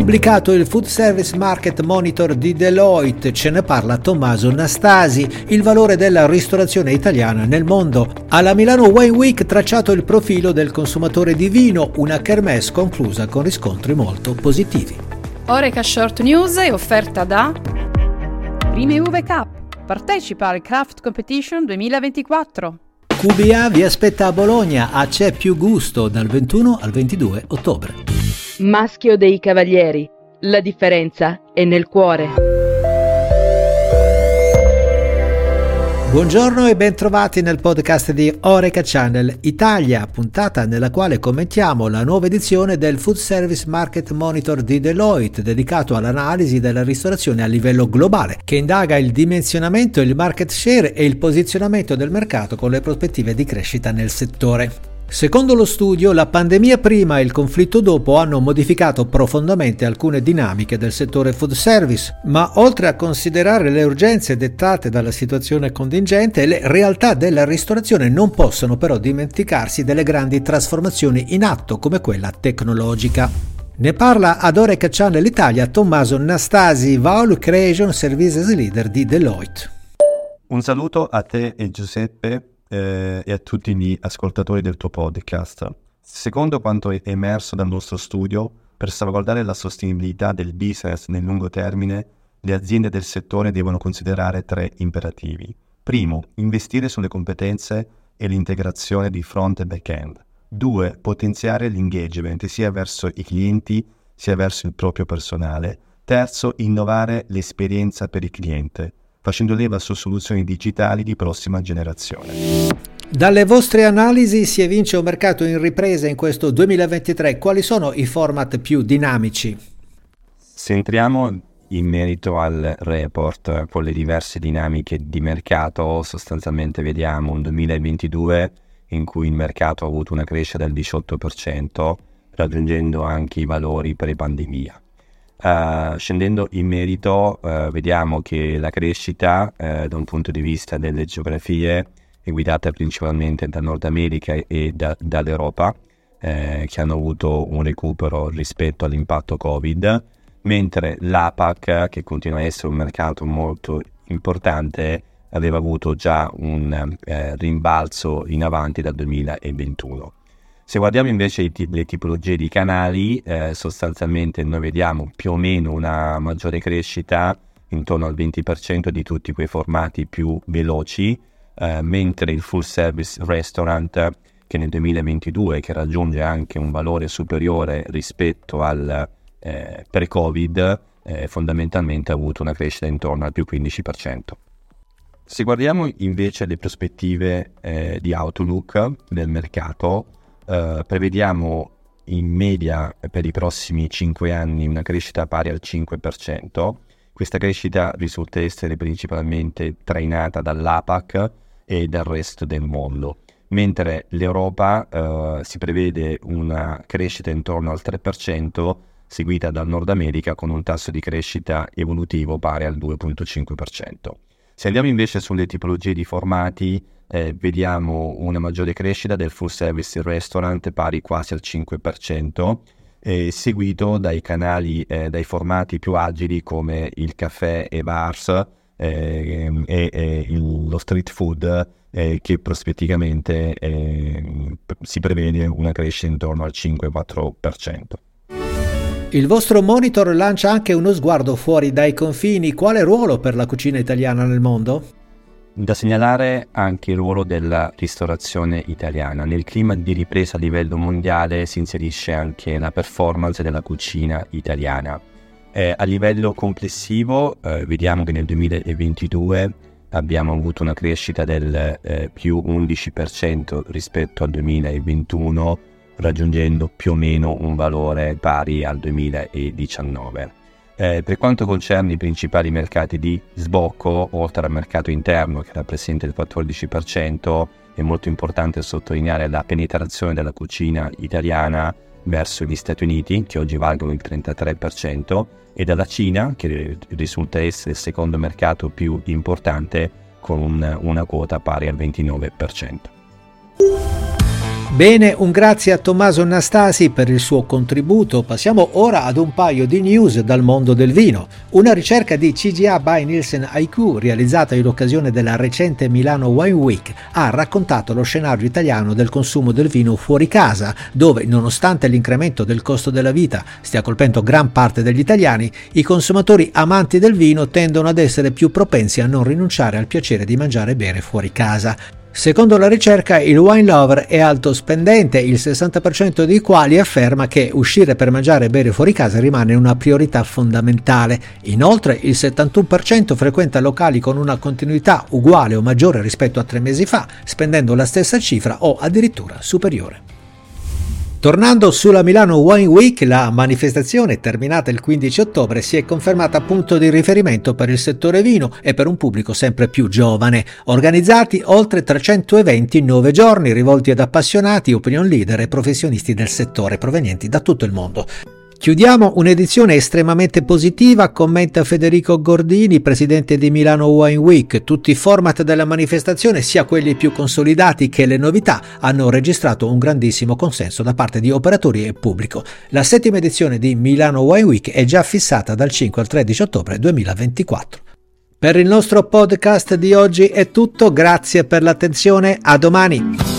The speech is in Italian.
Pubblicato il Food Service Market Monitor di Deloitte, ce ne parla Tommaso Nastasi, il valore della ristorazione italiana nel mondo. Alla Milano Wine Week tracciato il profilo del consumatore di vino, una kermesse conclusa con riscontri molto positivi. Oreca Short News è offerta da Prime Uve Cup. Partecipa al Craft Competition 2024. QBA vi aspetta a Bologna a C'è più gusto dal 21 al 22 ottobre. Maschio dei Cavalieri. La differenza è nel cuore. Buongiorno e bentrovati nel podcast di Oreca Channel Italia, puntata nella quale commentiamo la nuova edizione del Food Service Market Monitor di Deloitte, dedicato all'analisi della ristorazione a livello globale, che indaga il dimensionamento, il market share e il posizionamento del mercato con le prospettive di crescita nel settore. Secondo lo studio, la pandemia prima e il conflitto dopo hanno modificato profondamente alcune dinamiche del settore food service, ma oltre a considerare le urgenze dettate dalla situazione contingente, le realtà della ristorazione non possono però dimenticarsi delle grandi trasformazioni in atto come quella tecnologica. Ne parla ad Oreca Channel Italia Tommaso Nastasi, Value Creation Services Leader di Deloitte. Un saluto a te e Giuseppe eh, e a tutti gli ascoltatori del tuo podcast. Secondo quanto è emerso dal nostro studio, per salvaguardare la sostenibilità del business nel lungo termine, le aziende del settore devono considerare tre imperativi. Primo, investire sulle competenze e l'integrazione di front e back-end. Due, potenziare l'engagement sia verso i clienti sia verso il proprio personale. Terzo, innovare l'esperienza per il cliente facendo leva su soluzioni digitali di prossima generazione. Dalle vostre analisi si evince un mercato in ripresa in questo 2023. Quali sono i format più dinamici? Se entriamo in merito al report con le diverse dinamiche di mercato, sostanzialmente vediamo un 2022 in cui il mercato ha avuto una crescita del 18%, raggiungendo anche i valori pre-pandemia. Uh, scendendo in merito, uh, vediamo che la crescita uh, da un punto di vista delle geografie è guidata principalmente da Nord America e da, dall'Europa, che hanno avuto un recupero rispetto all'impatto Covid, mentre l'APAC, che continua a essere un mercato molto importante, aveva avuto già un rimbalzo in avanti dal 2021. Se guardiamo invece t- le tipologie di canali, eh, sostanzialmente noi vediamo più o meno una maggiore crescita intorno al 20% di tutti quei formati più veloci, eh, mentre il full service restaurant che nel 2022, che raggiunge anche un valore superiore rispetto al eh, pre-Covid, eh, fondamentalmente ha avuto una crescita intorno al più 15%. Se guardiamo invece le prospettive eh, di outlook del mercato, eh, prevediamo in media per i prossimi 5 anni una crescita pari al 5%. Questa crescita risulta essere principalmente trainata dall'APAC e dal resto del mondo, mentre l'Europa eh, si prevede una crescita intorno al 3%, seguita dal Nord America con un tasso di crescita evolutivo pari al 2,5%. Se andiamo invece sulle tipologie di formati, eh, vediamo una maggiore crescita del full service restaurant pari quasi al 5%, eh, seguito dai canali, eh, dai formati più agili come il caffè e bars eh, e, lo street food eh, che prospetticamente eh, si prevede una crescita intorno al 5-4%. Il vostro monitor lancia anche uno sguardo fuori dai confini. Quale ruolo per la cucina italiana nel mondo? Da segnalare anche il ruolo della ristorazione italiana. Nel clima di ripresa a livello mondiale si inserisce anche la performance della cucina italiana. Eh, a livello complessivo eh, vediamo che nel 2022 abbiamo avuto una crescita del eh, più 11% rispetto al 2021, raggiungendo più o meno un valore pari al 2019. Eh, per quanto concerne i principali mercati di sbocco, oltre al mercato interno che rappresenta il 14%, è molto importante sottolineare la penetrazione della cucina italiana verso gli Stati Uniti, che oggi valgono il 33%, e dalla Cina, che risulta essere il secondo mercato più importante, con un, una quota pari al 29%. Bene, un grazie a Tommaso Nastasi per il suo contributo. Passiamo ora ad un paio di news dal mondo del vino. Una ricerca di CGA by Nielsen IQ realizzata in occasione della recente Milano Wine Week ha raccontato lo scenario italiano del consumo del vino fuori casa, dove nonostante l'incremento del costo della vita stia colpendo gran parte degli italiani, i consumatori amanti del vino tendono ad essere più propensi a non rinunciare al piacere di mangiare e bere fuori casa. Secondo la ricerca il wine lover è alto spendente, il 60% dei quali afferma che uscire per mangiare e bere fuori casa rimane una priorità fondamentale. Inoltre il 71% frequenta locali con una continuità uguale o maggiore rispetto a tre mesi fa, spendendo la stessa cifra o addirittura superiore. Tornando sulla Milano Wine Week, la manifestazione terminata il 15 ottobre si è confermata punto di riferimento per il settore vino e per un pubblico sempre più giovane. Organizzati oltre 300 eventi in 9 giorni rivolti ad appassionati, opinion leader e professionisti del settore provenienti da tutto il mondo. Chiudiamo un'edizione estremamente positiva, commenta Federico Gordini, presidente di Milano Wine Week. Tutti i format della manifestazione, sia quelli più consolidati che le novità, hanno registrato un grandissimo consenso da parte di operatori e pubblico. La settima edizione di Milano Wine Week è già fissata dal 5 al 13 ottobre 2024. Per il nostro podcast di oggi è tutto, grazie per l'attenzione, a domani!